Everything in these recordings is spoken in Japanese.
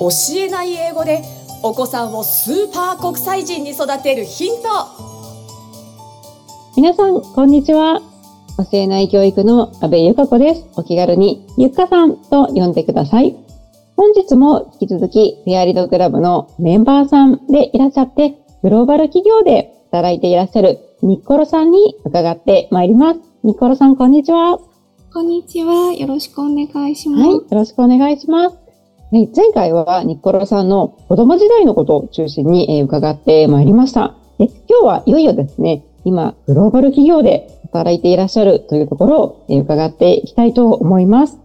教えない英語でお子さんをスーパー国際人に育てるヒント皆さん、こんにちは。教えない教育の安部ゆか子です。お気軽にゆっかさんと呼んでください。本日も引き続きフェアリードクラブのメンバーさんでいらっしゃって、グローバル企業で働いていらっしゃるニッコロさんに伺ってまいります。ニッコロさん、こんにちは。こんにちは。よろしくお願いします。はい、よろしくお願いします。はい、前回はニッコロさんの子供時代のことを中心に、え伺ってまいりました。で今日はいよいよですね、今、グローバル企業で働いていらっしゃるというところを、え伺っていきたいと思います。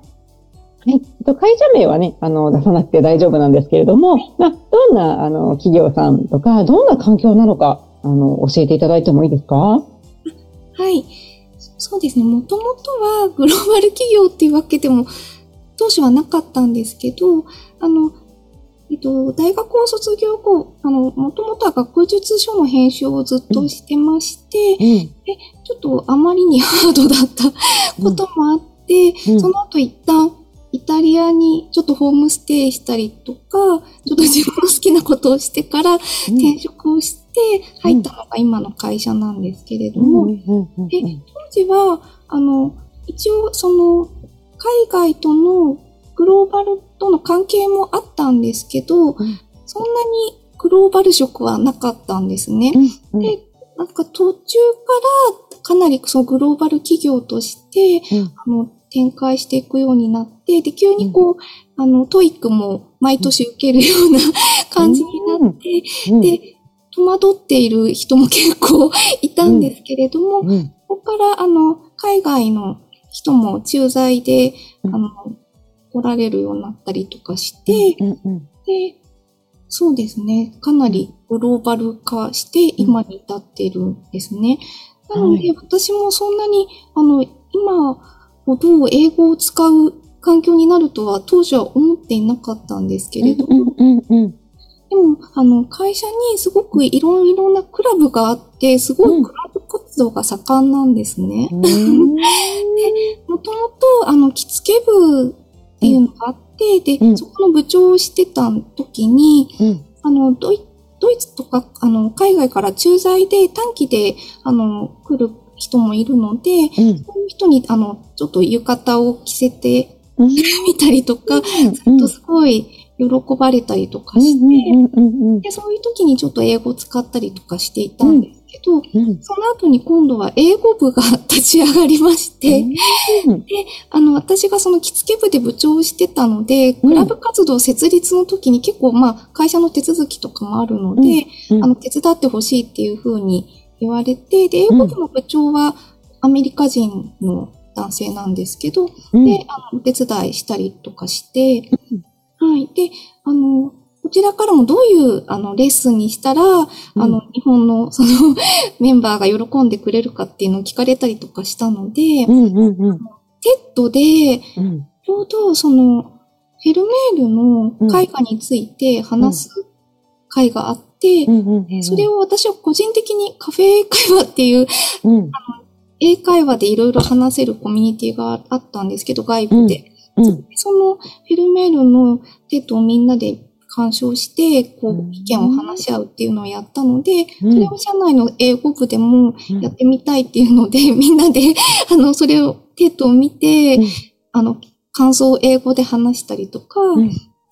はい。会社名はね、あの、出さなくて大丈夫なんですけれども、まあ、どんな、あの、企業さんとか、どんな環境なのか、あの、教えていただいてもいいですか？はい。そうですね。もともとはグローバル企業っていうわけでも当初はなかったんですけど、あの、えっと、大学を卒業後、あの、もともとは学術書の編集をずっとしてまして、うん。ちょっとあまりに ハードだったこともあって、うん。その後一旦イタリアにちょっとホームステイしたりとか、ちょっと自分の好きなことをしてから転職をして入ったのが今の会社なんですけれども、で当時は、あの、一応その、海外とのグローバルとの関係もあったんですけど、ん。そんなにグローバル色はなかったんですね。うんでなんか途中からかなりそのグローバル企業として、うん。あの展開していくようになって、で、急にこう、あの、 TOEIC も毎年受けるような感じになって、うん。で、戸惑っている人も結構いたんですけれども、うん。ここから、あの、海外の人も駐在で、うん。あの、来られるようになったりとかして、うんうんで、そうですね、かなりグローバル化して今に至っているんですね。なので、私もそんなに、あの、今ほど英語を使う環境になるとは当初は思っていなかったんですけれど。も、でも、あの、会社にすごくいろいろなクラブがあって、すごいクラブ活動が盛んなんですね。うん。もともと、あの、着付け部っていうのがあって、で、うん。そこの部長をしてた時に、うん。あの、ドイドイツとか、あの、海外から駐在で短期で、あの、来る人もいるので、うん。そういう人に、あの、ちょっと浴衣を着せてうん。みたりとか、するとすごい喜ばれたりとかして、うんうんうんで、そういう時にちょっと英語を使ったりとかしていたんですけど、うん。その後に今度は英語部が立ち上がりまして、うん。あの、私がその着付け部で部長をしてたので、クラブ活動設立の時に結構まあ会社の手続きとかもあるので、うん。あの、手伝ってほしいっていうふうに言われて、で、英語部の部長はアメリカ人の男性なんですけど、うん。で、あの、お手伝いしたりとかして、はい。で、ちらからもどういう、あの、レッスンにしたら、あの、日本の、その、メンバーが喜んでくれるかっていうのを聞かれたりとかしたので、うんうんうん。テッドで、うん。ちょうどその、フェルメールの絵画について話す会があって、うん。うんうんそれを私は個人的にカフェ会話っていううん。英会話でいろいろ話せるコミュニティがあったんですけど、外部で。うん。そのフェルメールの TEDをみんなで鑑賞して、こう意見を話し合うっていうのをやったので、うん。それを社内の英語部でもうん。やってみたいっていうので、みんなで、あの、それを、 TEDを見て、うん。あの、感想を英語で話したりとか、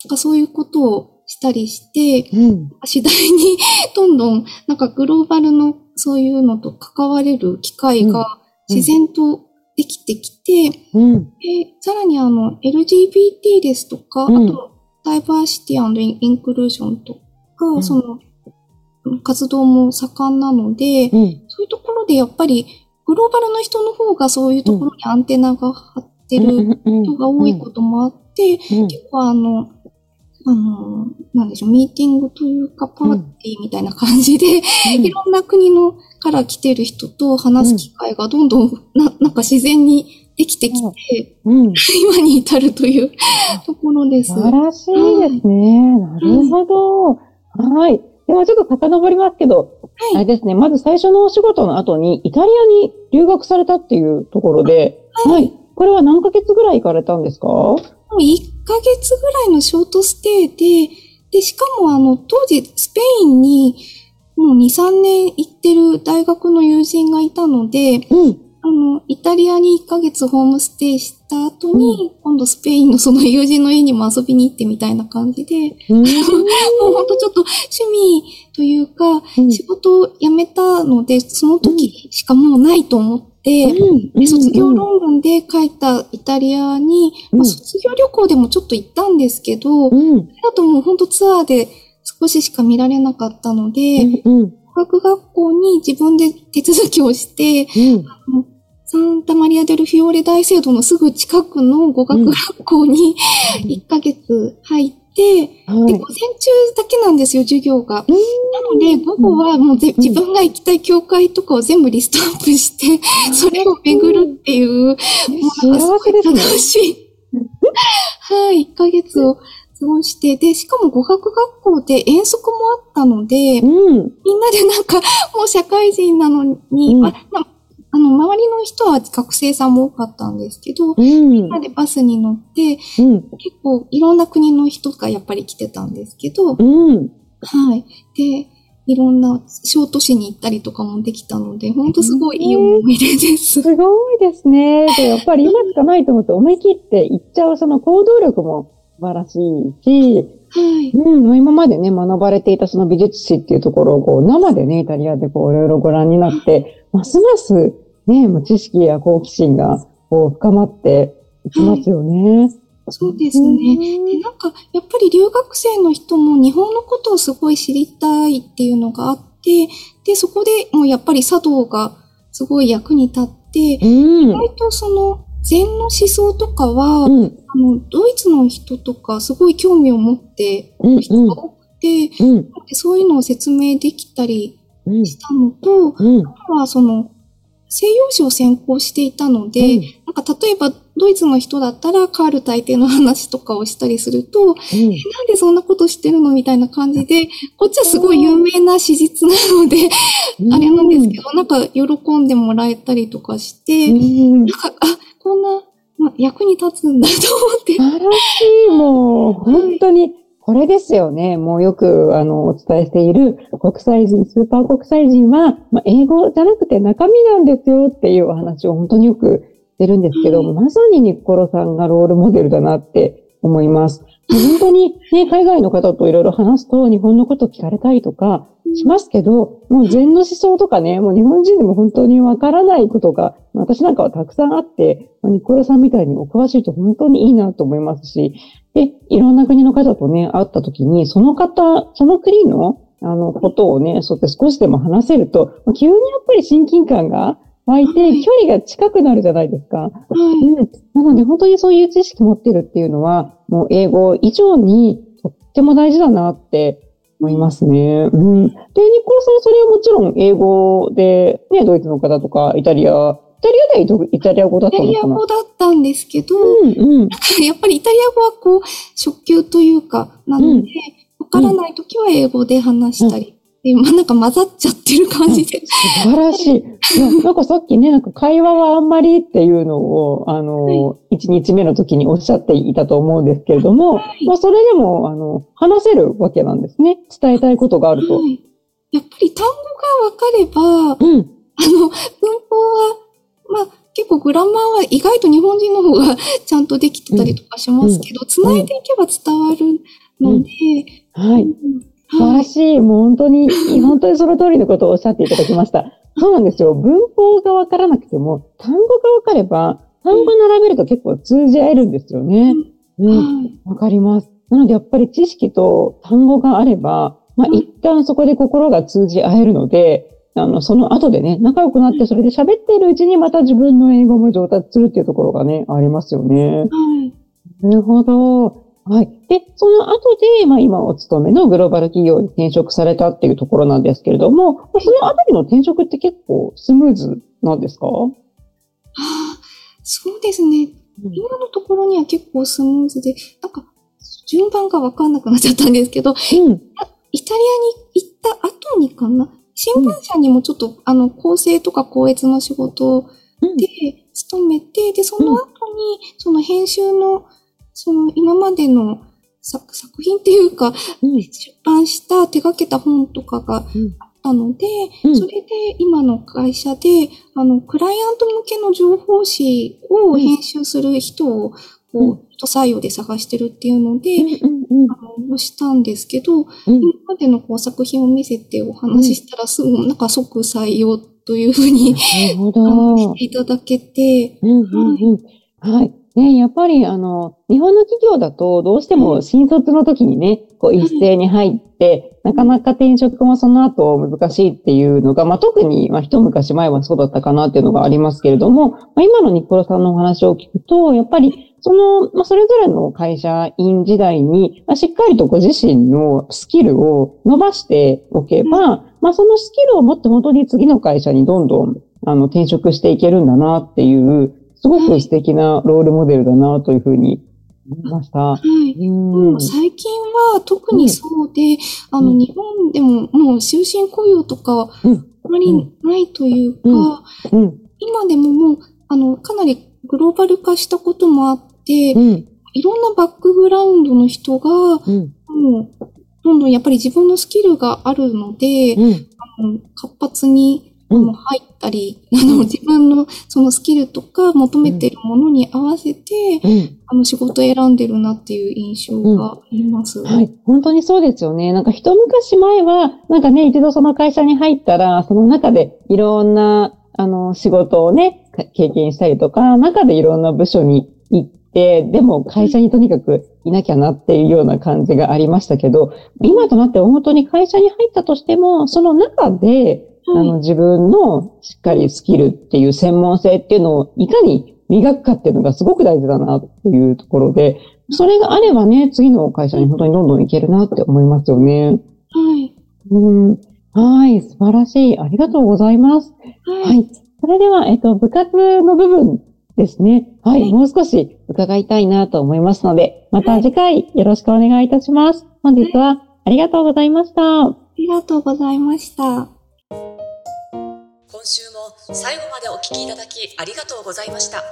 かそういうことをしたりして、うん。次第に どんどんなんかグローバルのそういうのと関われる機会がうん。自然とできてきて、うん。でさらにあの LGBT ですとか、うん。あとダイバーシティインクルージョンとか、うん。その活動も盛んなので、うん。そういうところでやっぱりグローバルの人の方がそういうところにアンテナが張ってる人が多いこともあって、うん。結構あの、あの、なんでしょう、ミーティングというかパーティーみたいな感じで、いろんな国のから来てる人と話す機会がどんどんななんか自然にできてきて、うん今に至るというところです。素晴らしいですね。なるほど。はい。ではちょっと遡りますけど、あれですね、まず最初のお仕事の後にイタリアに留学されたっていうところで、はい。これは何ヶ月ぐらい行かれたんですか？もう1ヶ月ぐらいのショートステイで、で、しかもあの、当時スペインにもう2、3年行ってる大学の友人がいたので、うん。あの、イタリアに1ヶ月ホームステイした後に、今度スペインのその友人の家にも遊びに行ってみたいな感じで、うん。もう本当ちょっと趣味というか、うん仕事を辞めたので、その時しかもうないと思って、で卒業論文で書いたイタリアに、うんまあ、卒業旅行でもちょっと行ったんですけど、うん。あともう本当ツアーで少ししか見られなかったので、うん。うん。語学学校に自分で手続きをして、うん。サンタマリア・デル・フィオーレ大聖堂のすぐ近くの語学学校に1ヶ月入って、はい。で、午前中だけなんですよ、授業が。うんなので、午後はもうぜ自分が行きたい教会とかを全部リストアップして、それを巡るっていう、もうなんかすね。楽しい。はい、1ヶ月を過ごして、で、しかも語学学校で遠足もあったので、うん。みんなでなんか、もう社会人なのに、うんあの、周りの人は学生さんも多かったんですけど、うん。みんなでバスに乗って、うん。結構いろんな国の人がやっぱり来てたんですけど、うん。はい。で、いろんな小都市に行ったりとかもできたので、ほんとすごいいい思い出です。すごいですね。でやっぱり今しかないと思って思い切って行っちゃうその行動力も素晴らしいし、はい。うん、今までね、学ばれていたその美術史っていうところをこう生でね、イタリアでこういろいろご覧になって、ますますね、もう知識や好奇心がこう深まっていきますよね。そうですね。で、なんか、やっぱり留学生の人も日本のことをすごい知りたいっていうのがあって、で、そこでもうやっぱり茶道がすごい役に立って、うん。意外とその禅の思想とかは、うん。あの、ドイツの人とかすごい興味を持ってうん。る人が多くて、うん。でそういうのを説明できたりうん。したのと、うん。あとはその、西洋史を専攻していたので、なんか例えばドイツの人だったらカール大帝の話とかをしたりすると、なんでそんなことしてるのみたいな感じで、こっちはすごい有名な史実なので、あれなんですけど、なんか喜んでもらえたりとかして、うん。なんか、あ、こんな、ま、役に立つんだと思って。素晴らしい、もう、本当に、これですよね。もうよく、あの、お伝えしている国際人、スーパー国際人は、まあ、英語じゃなくて中身なんですよっていうお話を本当によくしてるんですけど、はいまさにニッコロさんがロールモデルだなって思います。本当にね、海外の方といろいろ話すと日本のこと聞かれたりとかしますけど、もう禅の思想とかね、もう日本人でも本当にわからないことが、私なんかはたくさんあって、ニコロさんみたいにお詳しいと本当にいいなと思いますし、で、いろんな国の方とね、会った時に、その方、その国の、あの、ことをね、そうやって少しでも話せると、急にやっぱり親近感が湧いて、はい距離が近くなるじゃないですか。はい。うん。なので、本当にそういう知識持ってるっていうのは、もう英語以上にとっても大事だなって思いますね。うん。で、ニコラさんはそれはもちろん英語で、ね、ドイツの方とか、イタリア、イタリアではイタリア語だっイタリア語だったんですけど、うん、うん。やっぱりイタリア語はこう、初級というか、なので、わからないときは英語で話したり、で、まあなんか混ざっちゃってる感じで。素晴らしい。なんかさっきね、なんか会話はあんまりっていうのを、あの、一、日目の時におっしゃっていたと思うんですけれども、はいまあそれでも、あの、話せるわけなんですね。伝えたいことがあると。はい。やっぱり単語がわかれば、うん。あの、文法は、まあ、結構グラマーは意外と日本人の方が ちゃんとできてたりとかしますけど、繋いでいけば伝わるので、はい。うん素晴らしい。もう本当に、本当にその通りのことをおっしゃっていただきました。そうなんですよ。文法がわからなくても、単語がわかれば、単語並べると結構通じ合えるんですよね。うん。はいわかります。なのでやっぱり知識と単語があれば、まあうん一旦そこで心が通じ合えるので、あの、その後でね、仲良くなってそれで喋っているうちにまた自分の英語も上達するっていうところがね、ありますよね。はい。なるほど。はい。で、その後で、まあ今お勤めのグローバル企業に転職されたっていうところなんですけれども、まあそのあたりの転職って結構スムーズなんですか？ああ、そうですね。うん今のところには結構スムーズで、なんか、順番がわかんなくなっちゃったんですけど、うん。イタリアに行った後にかな、新聞社にもちょっと、あの、構成とか校閲の仕事うんで、ス勤めて、で、その後に、その編集の、その今までの作作品っていうか、うん。出版した手掛けた本とかがあったので、うん。それで今の会社で、あの、クライアント向けの情報誌を編集する人を、こうん。う、人採用で探してるっていうので、うんうんうん。あの、したんですけど、うん。今までのこう作品を見せてお話ししたらすぐ、なんか即採用というふうに、なるほ あどの。していただけて、うんうんうん。はい。ね、やっぱり、あの、日本の企業だと、どうしても新卒の時にね、こう一斉に入って、なかなか転職もその後難しいっていうのが、まあ、特に、まあ、一昔前はそうだったかなっていうのがありますけれども、まあ、今のニコロさんのお話を聞くと、やっぱり、その、まあ、それぞれの会社員時代に、まあ、しっかりとご自身のスキルを伸ばしておけば、まあ、そのスキルを持って本当に次の会社にどんどん、あの、転職していけるんだなっていう、すごく素敵なロールモデルだなというふうに思いました。はい。うん。最近は特にそうで、あの、うん日本でももう終身雇用とか、うんあまりないというか。今でももう、あの、かなりグローバル化したこともあって、うん。いろんなバックグラウンドの人が、もうどんどんやっぱり自分のスキルがあるので、うん。あの活発に入ったり、あの、自分のそのスキルとか求めているものに合わせて、うん。あの、仕事を選んでるなっていう印象があります。はい。本当にそうですよね。なんか一昔前は、なんかね、一度その会社に入ったら、その中でいろんな、あの、仕事をね、か経験したりとか、中でいろんな部署に行って、でも会社にとにかくいなきゃなっていうような感じがありましたけど、今となっては本当に会社に入ったとしても、その中で、あの、自分のしっかりスキルっていう専門性っていうのをいかに磨くかっていうのがすごく大事だなっていうところで、それがあればね、次の会社に本当にどんどん行けるなって思いますよね。はい。うん。はい、素晴らしい。ありがとうございます。はい。はい。それでは、えっと、部活の部分ですね。は。はいいもう少し伺いたいなと思いますので、また次回よろしくお願いいたします。本日はありがとうございました。ありがとうございました。今週も最後までお聞きいただきありがとうございました。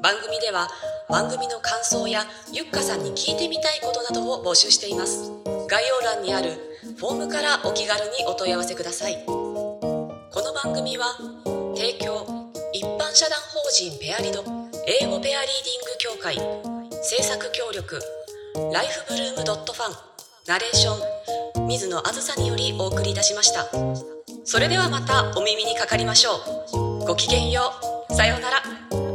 番組では番組の感想やゆっかさんに聞いてみたいことなどを募集しています。概要欄にあるフォームからお気軽にお問い合わせください。この番組は提供一般社団法人ペアリド英語ペアリーディング協会制作協力ライフブルームドットファンナレーション水野あずさによりお送りいたしました。それではまたお耳にかかりましょう。ごきげんよう。さようなら。